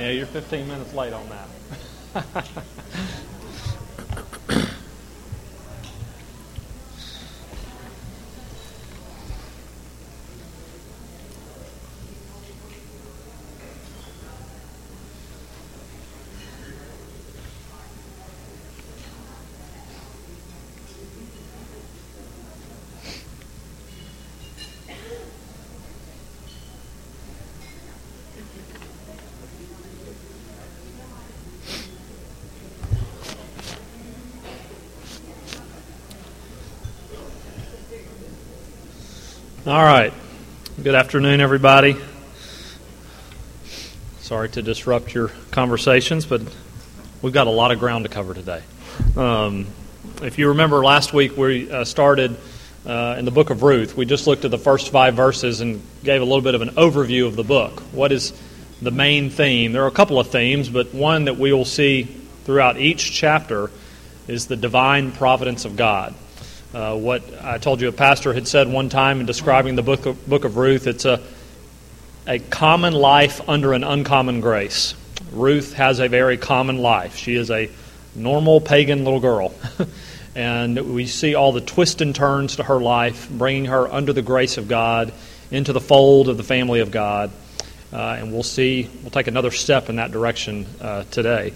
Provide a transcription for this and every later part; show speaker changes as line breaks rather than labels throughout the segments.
Yeah, you're 15 minutes late on that. All right. Good afternoon, everybody. Sorry to disrupt your conversations, but we've got a lot of ground to cover today. Um, if you remember last week, we uh, started uh, in the book of Ruth. We just looked at the first five verses and gave a little bit of an overview of the book. What is the main theme? There are a couple of themes, but one that we will see throughout each chapter is the divine providence of God. Uh, what I told you a pastor had said one time in describing the book of, book of Ruth, it's a, a common life under an uncommon grace. Ruth has a very common life. She is a normal pagan little girl. and we see all the twists and turns to her life, bringing her under the grace of God, into the fold of the family of God. Uh, and we'll see, we'll take another step in that direction uh, today.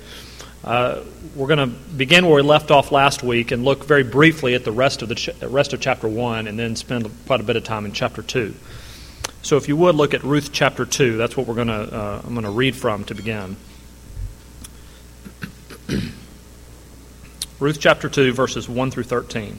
Uh, we're going to begin where we left off last week and look very briefly at the rest of the ch- rest of chapter one, and then spend quite a bit of time in chapter two. So, if you would look at Ruth chapter two, that's what we're going to uh, I'm going to read from to begin. Ruth chapter two, verses one through thirteen.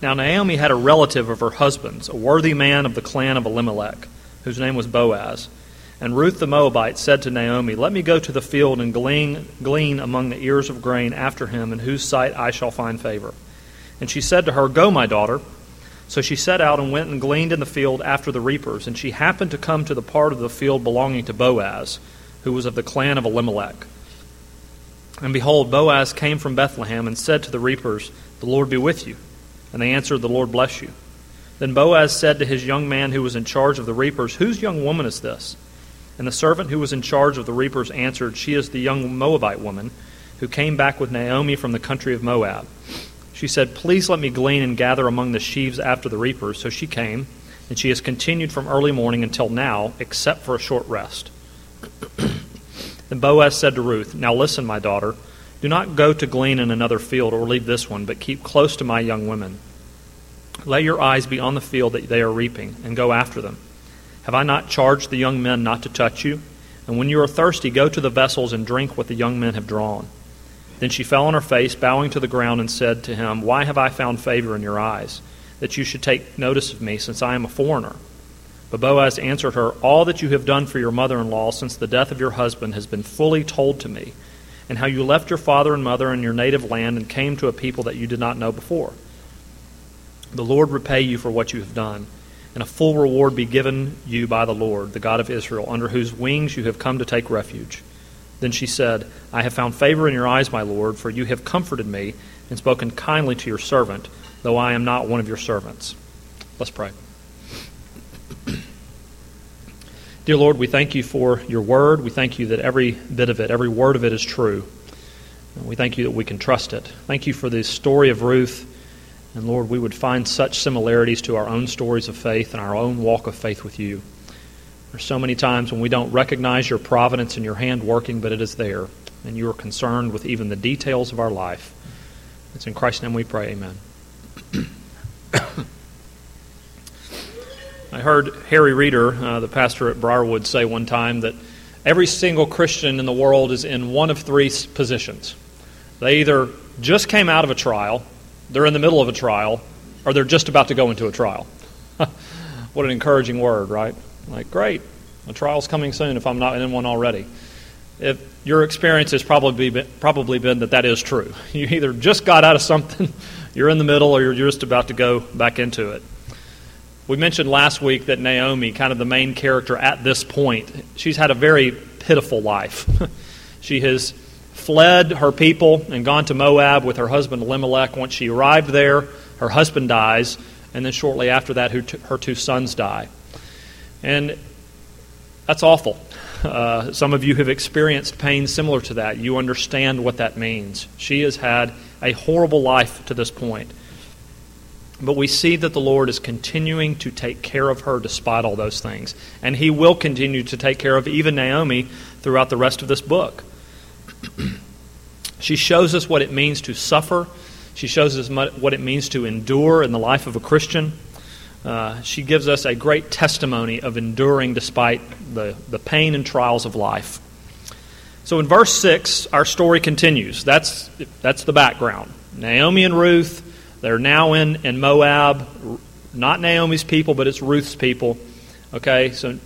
Now Naomi had a relative of her husband's, a worthy man of the clan of Elimelech, whose name was Boaz. And Ruth the Moabite said to Naomi, Let me go to the field and glean, glean among the ears of grain after him, in whose sight I shall find favor. And she said to her, Go, my daughter. So she set out and went and gleaned in the field after the reapers. And she happened to come to the part of the field belonging to Boaz, who was of the clan of Elimelech. And behold, Boaz came from Bethlehem and said to the reapers, The Lord be with you. And they answered, The Lord bless you. Then Boaz said to his young man who was in charge of the reapers, Whose young woman is this? And the servant who was in charge of the reapers answered, She is the young Moabite woman who came back with Naomi from the country of Moab. She said, Please let me glean and gather among the sheaves after the reapers. So she came, and she has continued from early morning until now, except for a short rest. then Boaz said to Ruth, Now listen, my daughter. Do not go to glean in another field or leave this one, but keep close to my young women. Let your eyes be on the field that they are reaping, and go after them. Have I not charged the young men not to touch you? And when you are thirsty, go to the vessels and drink what the young men have drawn. Then she fell on her face, bowing to the ground, and said to him, Why have I found favor in your eyes, that you should take notice of me, since I am a foreigner? But Boaz answered her, All that you have done for your mother in law since the death of your husband has been fully told to me, and how you left your father and mother and your native land and came to a people that you did not know before. The Lord repay you for what you have done and a full reward be given you by the Lord, the God of Israel, under whose wings you have come to take refuge. Then she said, I have found favor in your eyes, my Lord, for you have comforted me and spoken kindly to your servant, though I am not one of your servants. Let's pray. Dear Lord, we thank you for your word. We thank you that every bit of it, every word of it is true. We thank you that we can trust it. Thank you for the story of Ruth and Lord, we would find such similarities to our own stories of faith and our own walk of faith with you. There's so many times when we don't recognize your providence and your hand working, but it is there, and you are concerned with even the details of our life. It's in Christ's name we pray. Amen. I heard Harry Reeder, uh, the pastor at Briarwood, say one time that every single Christian in the world is in one of three positions. They either just came out of a trial, they're in the middle of a trial, or they're just about to go into a trial. what an encouraging word, right? Like, great, a trial's coming soon if I'm not in one already. If your experience has probably been, probably been that that is true. You either just got out of something, you're in the middle, or you're just about to go back into it. We mentioned last week that Naomi, kind of the main character at this point, she's had a very pitiful life. she has fled her people and gone to Moab with her husband Elimelech. Once she arrived there, her husband dies, and then shortly after that, her two sons die. And That's awful. Uh, some of you have experienced pain similar to that. You understand what that means. She has had a horrible life to this point. But we see that the Lord is continuing to take care of her despite all those things. And He will continue to take care of even Naomi throughout the rest of this book. she shows us what it means to suffer, she shows us what it means to endure in the life of a Christian. Uh, she gives us a great testimony of enduring despite the, the pain and trials of life. So in verse 6, our story continues. That's, that's the background. Naomi and Ruth they're now in, in Moab, not Naomi's people, but it's Ruth's people. Okay, so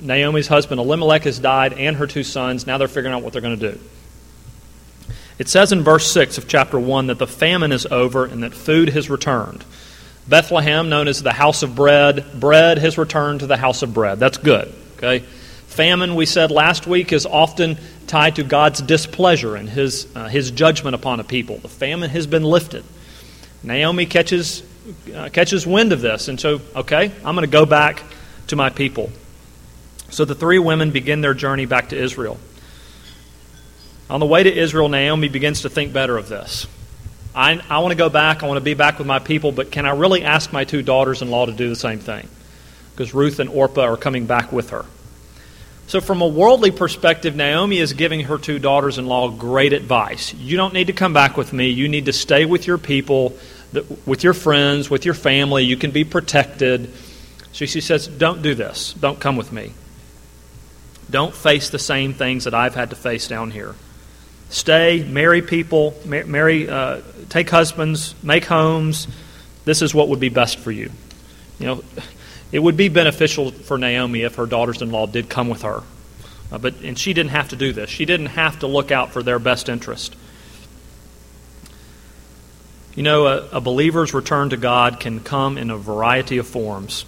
Naomi's husband Elimelech has died and her two sons. Now they're figuring out what they're going to do. It says in verse 6 of chapter 1 that the famine is over and that food has returned. Bethlehem, known as the house of bread, bread has returned to the house of bread. That's good. Okay? Famine, we said last week, is often tied to God's displeasure and his, uh, his judgment upon a people. The famine has been lifted. Naomi catches, uh, catches wind of this, and so, okay, I'm going to go back to my people. So the three women begin their journey back to Israel. On the way to Israel, Naomi begins to think better of this. I, I want to go back, I want to be back with my people, but can I really ask my two daughters in law to do the same thing? Because Ruth and Orpah are coming back with her. So, from a worldly perspective, Naomi is giving her two daughters in law great advice. You don't need to come back with me. You need to stay with your people with your friends, with your family. You can be protected. So she says, Don't do this. Don't come with me. Don't face the same things that I've had to face down here. Stay, marry people, marry, uh, take husbands, make homes. This is what would be best for you. You know, it would be beneficial for Naomi if her daughters-in-law did come with her, uh, but and she didn't have to do this. She didn't have to look out for their best interest. You know, a, a believer's return to God can come in a variety of forms.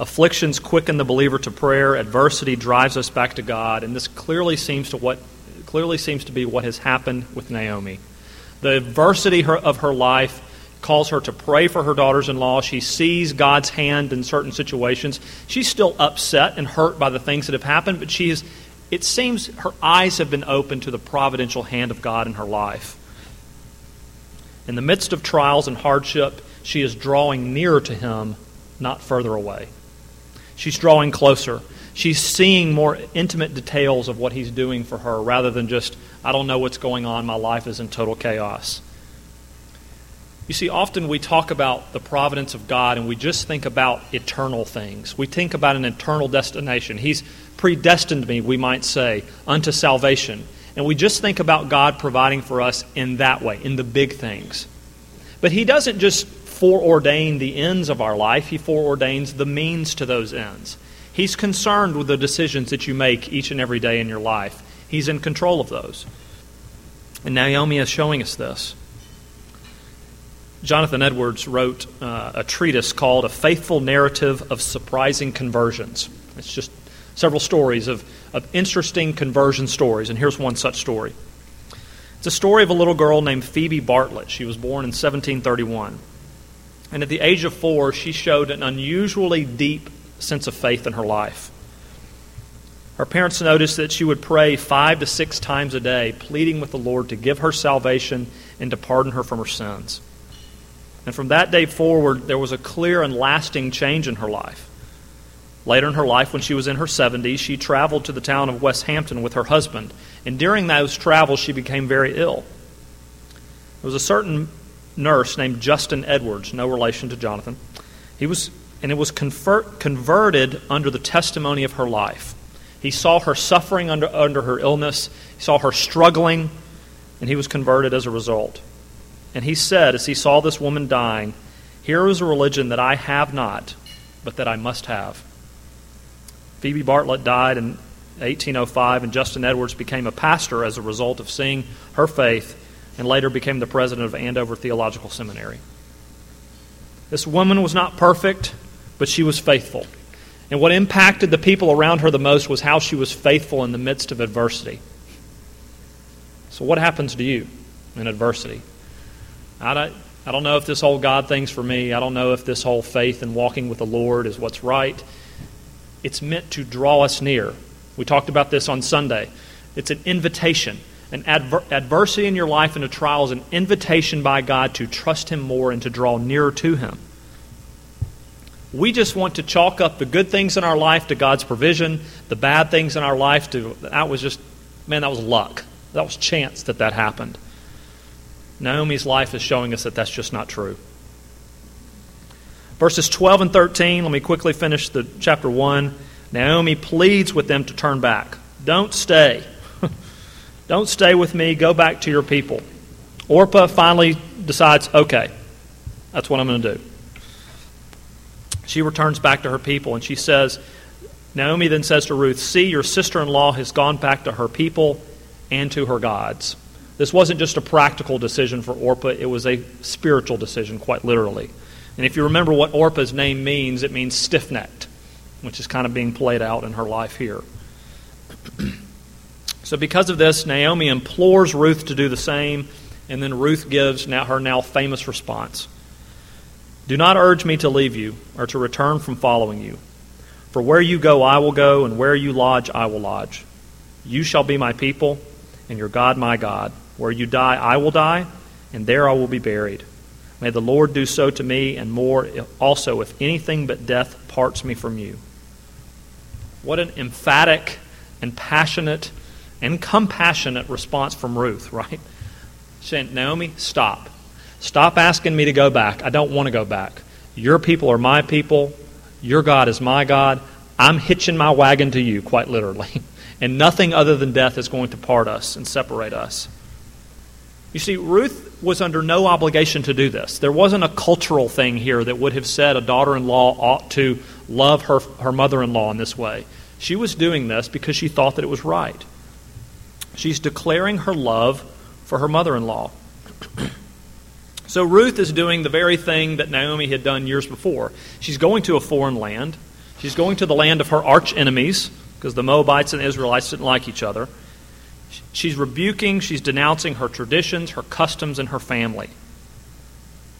Afflictions quicken the believer to prayer. Adversity drives us back to God, and this clearly seems to what clearly seems to be what has happened with Naomi. The adversity of her life calls her to pray for her daughters-in-law. She sees God's hand in certain situations. She's still upset and hurt by the things that have happened, but she is it seems her eyes have been opened to the providential hand of God in her life. In the midst of trials and hardship, she is drawing nearer to him, not further away. She's drawing closer. She's seeing more intimate details of what he's doing for her rather than just, I don't know what's going on, my life is in total chaos. You see, often we talk about the providence of God and we just think about eternal things. We think about an eternal destination. He's predestined me, we might say, unto salvation. And we just think about God providing for us in that way, in the big things. But He doesn't just foreordain the ends of our life, He foreordains the means to those ends. He's concerned with the decisions that you make each and every day in your life, He's in control of those. And Naomi is showing us this. Jonathan Edwards wrote uh, a treatise called A Faithful Narrative of Surprising Conversions. It's just several stories of, of interesting conversion stories, and here's one such story. It's a story of a little girl named Phoebe Bartlett. She was born in 1731. And at the age of four, she showed an unusually deep sense of faith in her life. Her parents noticed that she would pray five to six times a day, pleading with the Lord to give her salvation and to pardon her from her sins. And from that day forward, there was a clear and lasting change in her life. Later in her life, when she was in her 70s, she traveled to the town of Westhampton with her husband. And during those travels, she became very ill. There was a certain nurse named Justin Edwards, no relation to Jonathan. He was, and it was convert, converted under the testimony of her life. He saw her suffering under, under her illness, he saw her struggling, and he was converted as a result. And he said, as he saw this woman dying, Here is a religion that I have not, but that I must have. Phoebe Bartlett died in 1805, and Justin Edwards became a pastor as a result of seeing her faith and later became the president of Andover Theological Seminary. This woman was not perfect, but she was faithful. And what impacted the people around her the most was how she was faithful in the midst of adversity. So, what happens to you in adversity? I don't, I don't know if this whole God thing's for me. I don't know if this whole faith and walking with the Lord is what's right. it's meant to draw us near. We talked about this on Sunday. It's an invitation. An adver- adversity in your life and a trial is an invitation by God to trust Him more and to draw nearer to Him. We just want to chalk up the good things in our life to God's provision, the bad things in our life to that was just, man, that was luck. That was chance that that happened. Naomi's life is showing us that that's just not true. Verses 12 and 13, let me quickly finish the chapter 1. Naomi pleads with them to turn back. Don't stay. Don't stay with me. Go back to your people. Orpah finally decides, okay, that's what I'm going to do. She returns back to her people and she says, Naomi then says to Ruth, See, your sister in law has gone back to her people and to her gods. This wasn't just a practical decision for Orpah, it was a spiritual decision, quite literally. And if you remember what Orpah's name means, it means stiff necked, which is kind of being played out in her life here. so, because of this, Naomi implores Ruth to do the same, and then Ruth gives now her now famous response. Do not urge me to leave you or to return from following you. For where you go, I will go, and where you lodge, I will lodge. You shall be my people, and your God my God. Where you die, I will die, and there I will be buried. May the Lord do so to me, and more also, if anything but death parts me from you. What an emphatic and passionate and compassionate response from Ruth, right? Saying, Naomi, stop. Stop asking me to go back. I don't want to go back. Your people are my people. Your God is my God. I'm hitching my wagon to you, quite literally. And nothing other than death is going to part us and separate us. You see, Ruth was under no obligation to do this. There wasn't a cultural thing here that would have said a daughter in law ought to love her, her mother in law in this way. She was doing this because she thought that it was right. She's declaring her love for her mother in law. So Ruth is doing the very thing that Naomi had done years before. She's going to a foreign land. She's going to the land of her arch enemies, because the Moabites and the Israelites didn't like each other. She's rebuking, she's denouncing her traditions, her customs, and her family,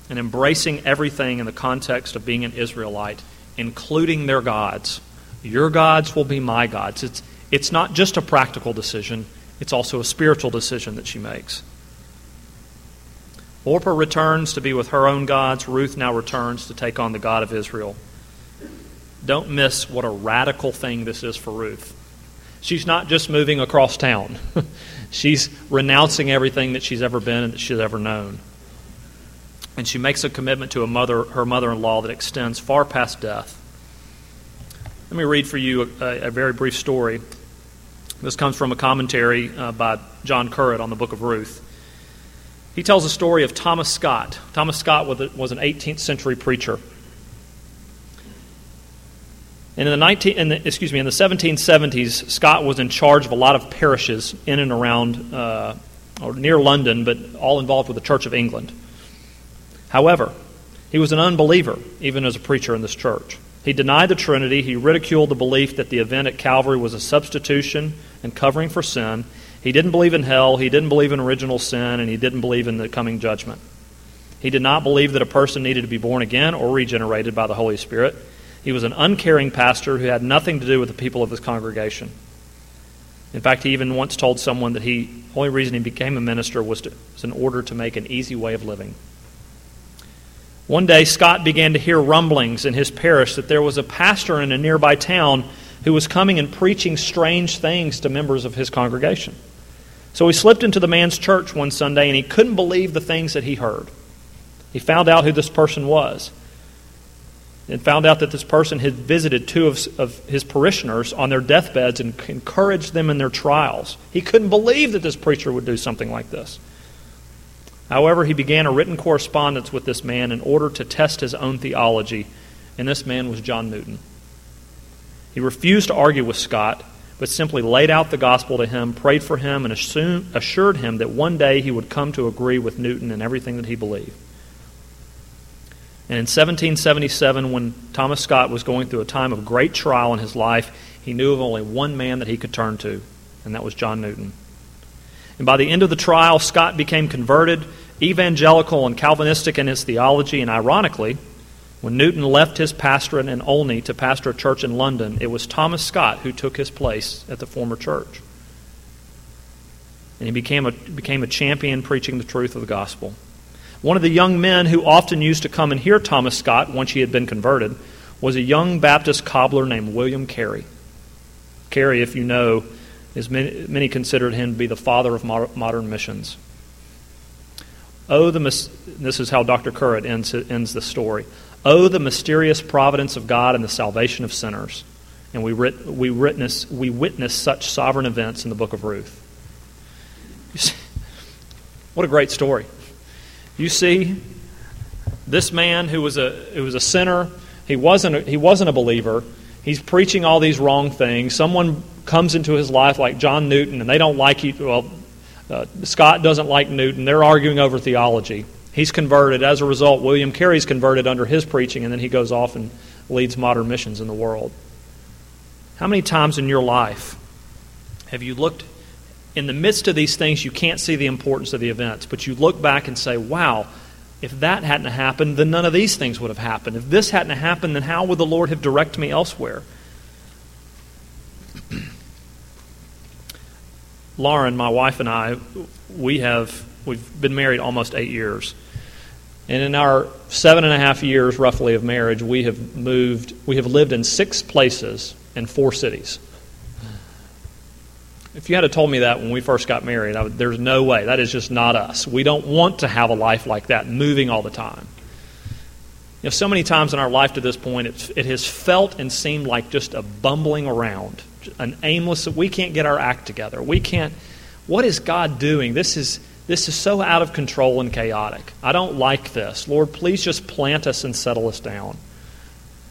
and embracing everything in the context of being an Israelite, including their gods. Your gods will be my gods. It's, it's not just a practical decision, it's also a spiritual decision that she makes. Orpah returns to be with her own gods. Ruth now returns to take on the God of Israel. Don't miss what a radical thing this is for Ruth. She's not just moving across town, she's renouncing everything that she's ever been and that she's ever known. And she makes a commitment to a mother, her mother in law that extends far past death. Let me read for you a, a very brief story. This comes from a commentary uh, by John Currid on the book of Ruth. He tells a story of Thomas Scott. Thomas Scott was an 18th century preacher. And in the 19, in the, excuse me, in the 1770s, Scott was in charge of a lot of parishes in and around uh, or near London, but all involved with the Church of England. However, he was an unbeliever, even as a preacher in this church. He denied the Trinity. He ridiculed the belief that the event at Calvary was a substitution and covering for sin. He didn't believe in hell, he didn't believe in original sin, and he didn't believe in the coming judgment. He did not believe that a person needed to be born again or regenerated by the Holy Spirit. He was an uncaring pastor who had nothing to do with the people of his congregation. In fact, he even once told someone that the only reason he became a minister was, to, was in order to make an easy way of living. One day, Scott began to hear rumblings in his parish that there was a pastor in a nearby town who was coming and preaching strange things to members of his congregation. So he slipped into the man's church one Sunday and he couldn't believe the things that he heard. He found out who this person was and found out that this person had visited two of, of his parishioners on their deathbeds and encouraged them in their trials. He couldn't believe that this preacher would do something like this. However, he began a written correspondence with this man in order to test his own theology, and this man was John Newton. He refused to argue with Scott but simply laid out the gospel to him, prayed for him, and assured him that one day he would come to agree with Newton in everything that he believed. And in 1777, when Thomas Scott was going through a time of great trial in his life, he knew of only one man that he could turn to, and that was John Newton. And by the end of the trial, Scott became converted, evangelical and Calvinistic in his theology, and ironically, When Newton left his pastorate in Olney to pastor a church in London, it was Thomas Scott who took his place at the former church. And he became a, became a champion preaching the truth of the gospel. One of the young men who often used to come and hear Thomas Scott once he had been converted was a young Baptist cobbler named William Carey. Carey, if you know, is many, many considered him to be the father of modern missions. Oh, the this is how Dr. Currid ends, ends the story. Oh, the mysterious providence of God and the salvation of sinners. And we, writ, we, witness, we witness such sovereign events in the book of Ruth. See, what a great story. You see, this man who was a, who was a sinner, he wasn't a, he wasn't a believer. He's preaching all these wrong things. Someone comes into his life like John Newton, and they don't like you. Well, uh, Scott doesn't like Newton. They're arguing over theology. He's converted. As a result, William Carey's converted under his preaching, and then he goes off and leads modern missions in the world. How many times in your life have you looked in the midst of these things, you can't see the importance of the events, but you look back and say, wow, if that hadn't happened, then none of these things would have happened. If this hadn't happened, then how would the Lord have directed me elsewhere? Lauren, my wife, and I, we have we've been married almost eight years. And in our seven and a half years, roughly, of marriage, we have moved, we have lived in six places in four cities. If you had told me that when we first got married, would, there's no way. That is just not us. We don't want to have a life like that, moving all the time. You know, so many times in our life to this point, it, it has felt and seemed like just a bumbling around, an aimless. We can't get our act together. We can't. What is God doing? This is this is so out of control and chaotic. I don't like this. Lord, please just plant us and settle us down.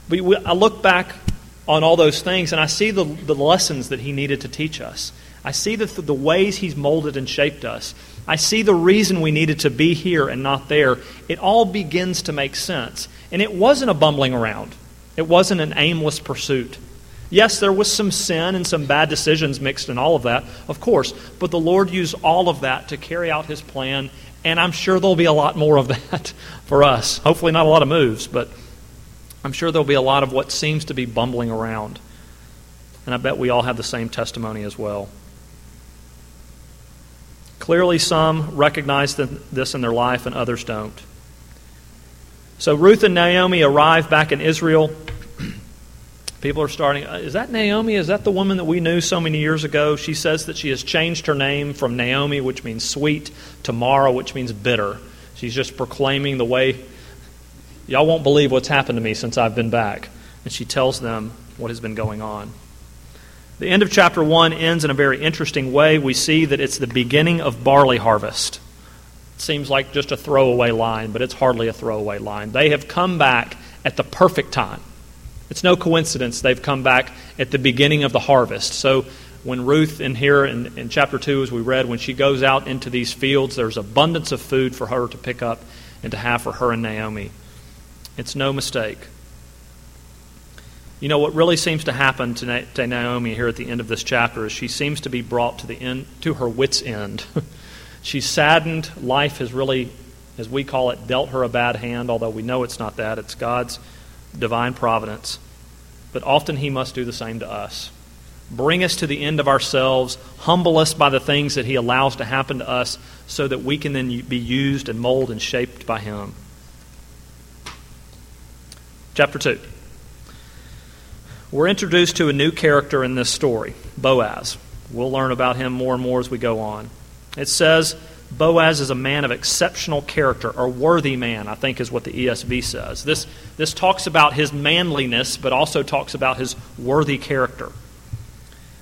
But I look back on all those things and I see the, the lessons that He needed to teach us. I see the, the ways He's molded and shaped us. I see the reason we needed to be here and not there. It all begins to make sense. And it wasn't a bumbling around, it wasn't an aimless pursuit. Yes, there was some sin and some bad decisions mixed in all of that, of course, but the Lord used all of that to carry out His plan, and I'm sure there'll be a lot more of that for us. Hopefully, not a lot of moves, but I'm sure there'll be a lot of what seems to be bumbling around. And I bet we all have the same testimony as well. Clearly, some recognize this in their life and others don't. So, Ruth and Naomi arrive back in Israel. People are starting, uh, is that Naomi? Is that the woman that we knew so many years ago? She says that she has changed her name from Naomi, which means sweet, to Mara, which means bitter. She's just proclaiming the way, y'all won't believe what's happened to me since I've been back. And she tells them what has been going on. The end of chapter 1 ends in a very interesting way. We see that it's the beginning of barley harvest. It seems like just a throwaway line, but it's hardly a throwaway line. They have come back at the perfect time. It's no coincidence they've come back at the beginning of the harvest. So when Ruth, in here in, in chapter 2, as we read, when she goes out into these fields, there's abundance of food for her to pick up and to have for her and Naomi. It's no mistake. You know, what really seems to happen to to Naomi here at the end of this chapter is she seems to be brought to, the end, to her wits' end. She's saddened. Life has really, as we call it, dealt her a bad hand, although we know it's not that. It's God's divine providence. But often He must do the same to us. Bring us to the end of ourselves, humble us by the things that He allows to happen to us, so that we can then be used and molded and shaped by Him. Chapter 2. We're introduced to a new character in this story, Boaz. We'll learn about him more and more as we go on. It says Boaz is a man of exceptional character, or worthy man, I think is what the ESV says. This, this talks about his manliness, but also talks about his worthy character.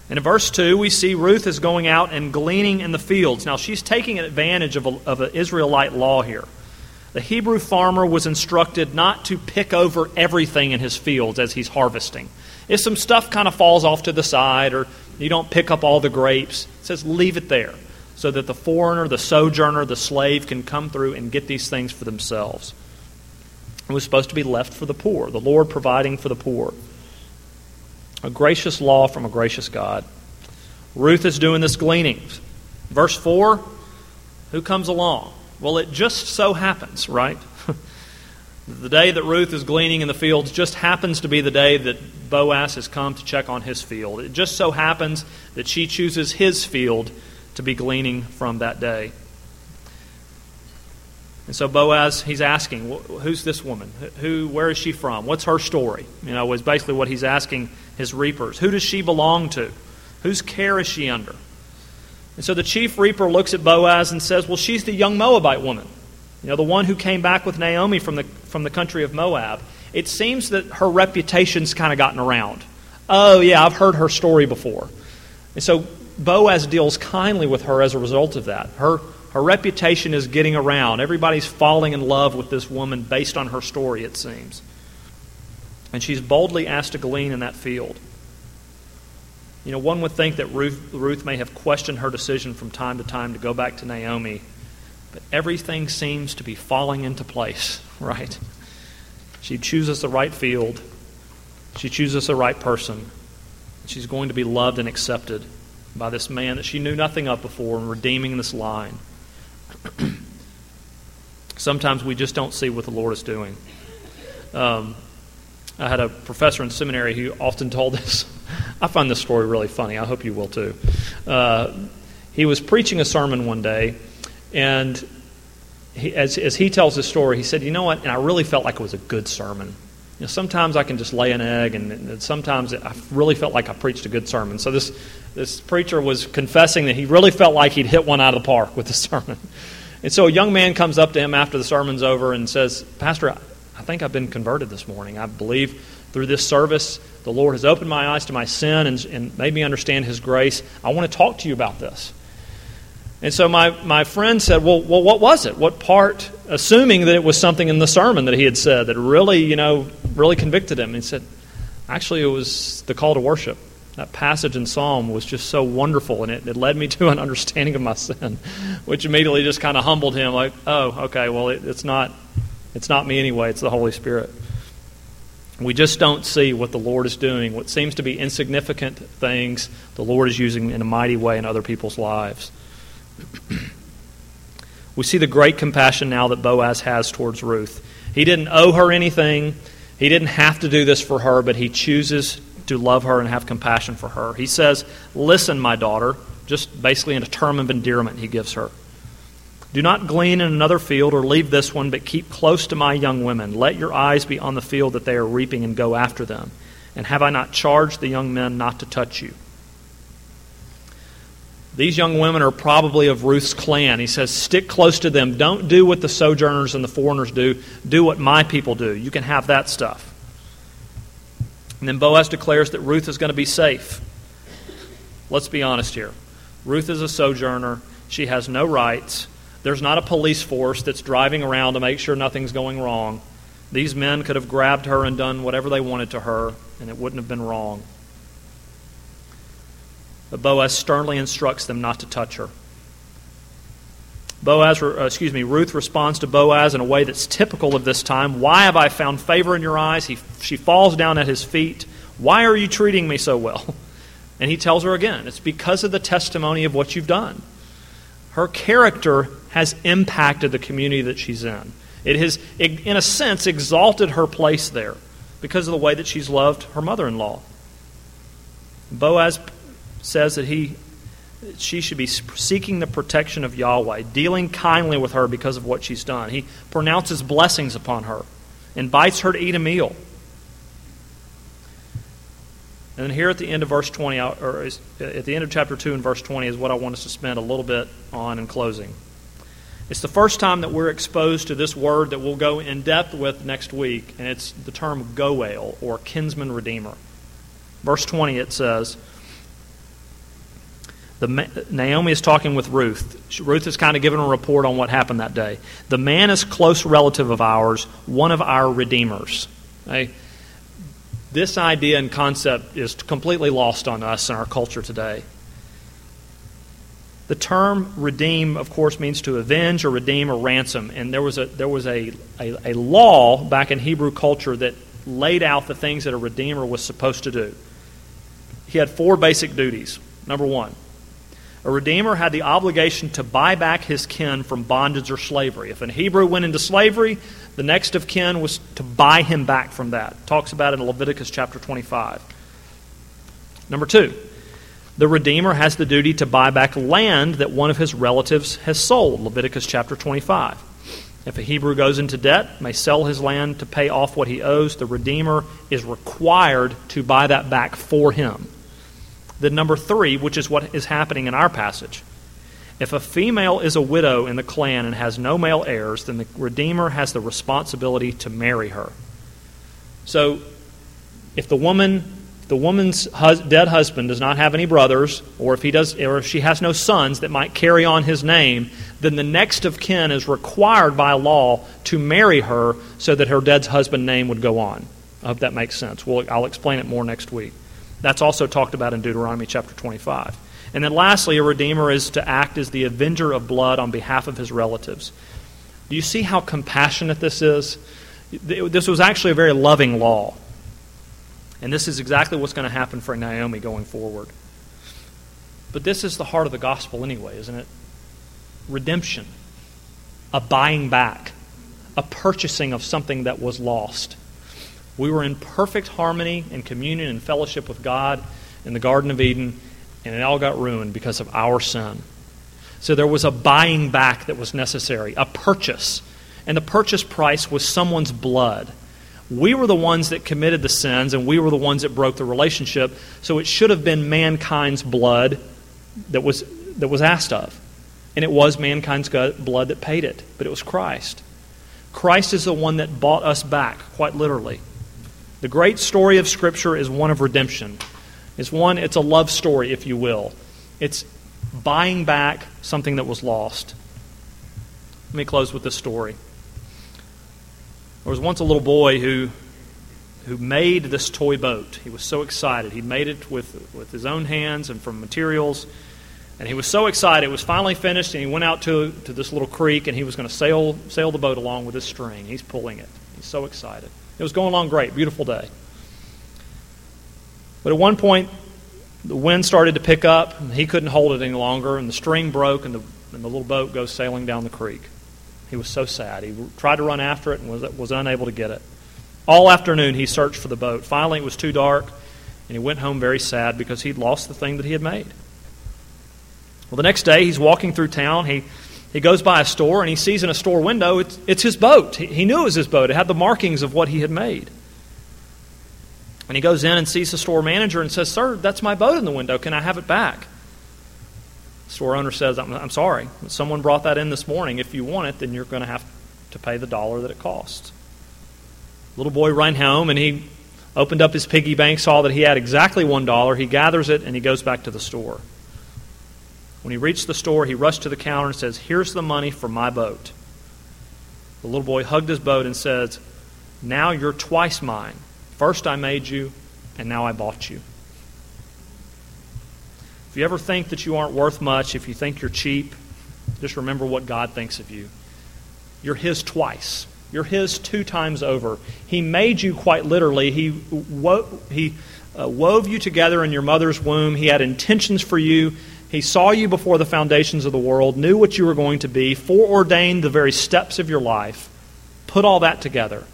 And in verse 2, we see Ruth is going out and gleaning in the fields. Now, she's taking advantage of, a, of an Israelite law here. The Hebrew farmer was instructed not to pick over everything in his fields as he's harvesting. If some stuff kind of falls off to the side or you don't pick up all the grapes, it says leave it there so that the foreigner, the sojourner, the slave can come through and get these things for themselves. It was supposed to be left for the poor, the Lord providing for the poor. A gracious law from a gracious God. Ruth is doing this gleaning. Verse 4 Who comes along? Well, it just so happens, right? The day that Ruth is gleaning in the fields just happens to be the day that Boaz has come to check on his field. It just so happens that she chooses his field to be gleaning from that day. And so Boaz, he's asking, who's this woman? Who, where is she from? What's her story? You know, is basically what he's asking his reapers. Who does she belong to? Whose care is she under? And so the chief reaper looks at Boaz and says, Well, she's the young Moabite woman. You know, the one who came back with Naomi from the, from the country of Moab. It seems that her reputation's kind of gotten around. Oh, yeah, I've heard her story before. And so Boaz deals kindly with her as a result of that. Her, her reputation is getting around. Everybody's falling in love with this woman based on her story, it seems. And she's boldly asked to glean in that field. You know, one would think that Ruth, Ruth may have questioned her decision from time to time to go back to Naomi, but everything seems to be falling into place, right? She chooses the right field, she chooses the right person. She's going to be loved and accepted by this man that she knew nothing of before and redeeming this line. Sometimes we just don't see what the Lord is doing. Um, I had a professor in seminary who often told this. I find this story really funny. I hope you will too. Uh, he was preaching a sermon one day, and he, as, as he tells his story, he said, You know what? And I really felt like it was a good sermon. You know, sometimes I can just lay an egg, and, and sometimes I really felt like I preached a good sermon. So this, this preacher was confessing that he really felt like he'd hit one out of the park with the sermon. And so a young man comes up to him after the sermon's over and says, Pastor, I think I've been converted this morning. I believe through this service, the Lord has opened my eyes to my sin and, and made me understand His grace. I want to talk to you about this. And so my, my friend said, well, well, what was it? What part, assuming that it was something in the sermon that he had said that really, you know, really convicted him. He said, actually, it was the call to worship. That passage in Psalm was just so wonderful, and it, it led me to an understanding of my sin, which immediately just kind of humbled him, like, oh, okay, well, it, it's not it's not me anyway, it's the Holy Spirit. We just don't see what the Lord is doing. What seems to be insignificant things, the Lord is using in a mighty way in other people's lives. we see the great compassion now that Boaz has towards Ruth. He didn't owe her anything, he didn't have to do this for her, but he chooses to love her and have compassion for her. He says, Listen, my daughter, just basically in a term of endearment he gives her. Do not glean in another field or leave this one, but keep close to my young women. Let your eyes be on the field that they are reaping and go after them. And have I not charged the young men not to touch you? These young women are probably of Ruth's clan. He says, Stick close to them. Don't do what the sojourners and the foreigners do. Do what my people do. You can have that stuff. And then Boaz declares that Ruth is going to be safe. Let's be honest here. Ruth is a sojourner. She has no rights. There's not a police force that's driving around to make sure nothing's going wrong. These men could have grabbed her and done whatever they wanted to her, and it wouldn't have been wrong. But Boaz sternly instructs them not to touch her. Boaz, uh, excuse me, Ruth responds to Boaz in a way that's typical of this time. Why have I found favor in your eyes? He, she falls down at his feet. Why are you treating me so well? And he tells her again, it's because of the testimony of what you've done. Her character has impacted the community that she's in. It has, in a sense, exalted her place there because of the way that she's loved her mother in law. Boaz says that he, she should be seeking the protection of Yahweh, dealing kindly with her because of what she's done. He pronounces blessings upon her, invites her to eat a meal. And then here at the end of verse 20, uh, or at the end of chapter 2 and verse 20, is what I want us to spend a little bit on in closing. It's the first time that we're exposed to this word that we'll go in depth with next week, and it's the term Goel, or kinsman redeemer. Verse 20, it says, the, Naomi is talking with Ruth. Ruth is kind of giving a report on what happened that day. The man is close relative of ours, one of our redeemers. Okay? This idea and concept is completely lost on us in our culture today. The term redeem, of course, means to avenge or redeem or ransom. And there was a, there was a, a, a law back in Hebrew culture that laid out the things that a redeemer was supposed to do. He had four basic duties. Number one, A redeemer had the obligation to buy back his kin from bondage or slavery. If an Hebrew went into slavery, the next of kin was to buy him back from that. Talks about it in Leviticus chapter 25. Number two, the redeemer has the duty to buy back land that one of his relatives has sold. Leviticus chapter 25. If a Hebrew goes into debt, may sell his land to pay off what he owes, the redeemer is required to buy that back for him. Then, number three, which is what is happening in our passage. If a female is a widow in the clan and has no male heirs, then the redeemer has the responsibility to marry her. So, if the woman the woman's hus- dead husband does not have any brothers, or if he does, or if she has no sons that might carry on his name, then the next of kin is required by law to marry her so that her dead husband's name would go on. I hope that makes sense. We'll, I'll explain it more next week. That's also talked about in Deuteronomy chapter 25. And then lastly, a redeemer is to act as the avenger of blood on behalf of his relatives. Do you see how compassionate this is? This was actually a very loving law. And this is exactly what's going to happen for Naomi going forward. But this is the heart of the gospel, anyway, isn't it? Redemption, a buying back, a purchasing of something that was lost. We were in perfect harmony and communion and fellowship with God in the Garden of Eden, and it all got ruined because of our sin. So there was a buying back that was necessary, a purchase. And the purchase price was someone's blood. We were the ones that committed the sins, and we were the ones that broke the relationship. So it should have been mankind's blood that was, that was asked of. And it was mankind's blood that paid it, but it was Christ. Christ is the one that bought us back, quite literally. The great story of Scripture is one of redemption. It's one, it's a love story, if you will. It's buying back something that was lost. Let me close with this story. There was once a little boy who, who made this toy boat. He was so excited. He made it with, with his own hands and from materials. And he was so excited. It was finally finished, and he went out to, to this little creek, and he was going to sail, sail the boat along with his string. He's pulling it. He's so excited. It was going along great. Beautiful day. But at one point, the wind started to pick up, and he couldn't hold it any longer, and the string broke, and the, and the little boat goes sailing down the creek. He was so sad. He tried to run after it and was, was unable to get it. All afternoon he searched for the boat. Finally, it was too dark, and he went home very sad because he'd lost the thing that he had made. Well, the next day he's walking through town. He, he goes by a store and he sees in a store window it's, it's his boat. He, knew it was his boat, it had the markings of what he had made. And he goes in and sees the store manager and says, Sir, that's my boat in the window. Can I have it back? The store owner says, I'm, I'm sorry, someone brought that in this morning. If you want it, then you're going to have to pay the dollar that it costs. Little boy ran home and he opened up his piggy bank, saw that he had exactly one dollar. He gathers it and he goes back to the store. When he reached the store, he rushed to the counter and says, Here's the money for my boat. The little boy hugged his boat and says, Now you're twice mine. First I made you, and now I bought you. If you ever think that you aren't worth much, if you think you're cheap, just remember what God thinks of you. You're His twice. You're His two times over. He made you quite literally. He, wo- he uh, wove you together in your mother's womb. He had intentions for you. He saw you before the foundations of the world, knew what you were going to be, foreordained the very steps of your life, put all that together.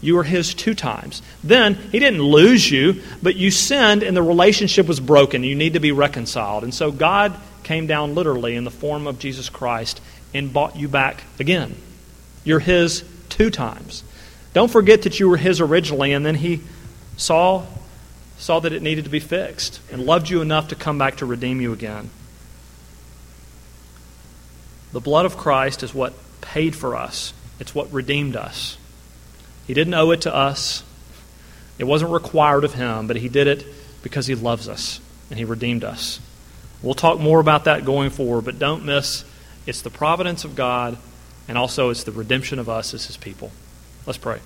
You were his two times. Then he didn't lose you, but you sinned and the relationship was broken. You need to be reconciled. And so God came down literally in the form of Jesus Christ and bought you back again. You're his two times. Don't forget that you were his originally and then he saw saw that it needed to be fixed and loved you enough to come back to redeem you again. The blood of Christ is what paid for us. It's what redeemed us. He didn't owe it to us, it wasn't required of him, but he did it because he loves us and he redeemed us. We'll talk more about that going forward, but don't miss it's the providence of God and also it's the redemption of us as his people. Let's pray.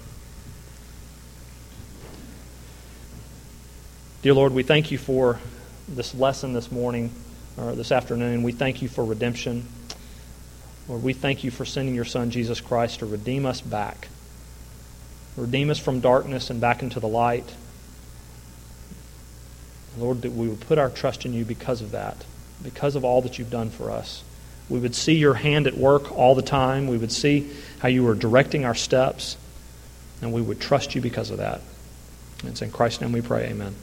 Dear Lord, we thank you for this lesson this morning or this afternoon. We thank you for redemption. Lord, we thank you for sending your Son, Jesus Christ, to redeem us back. Redeem us from darkness and back into the light. Lord, that we would put our trust in you because of that. because of all that you've done for us. We would see your hand at work all the time. We would see how you were directing our steps, and we would trust you because of that. And it's in Christ's name we pray, amen.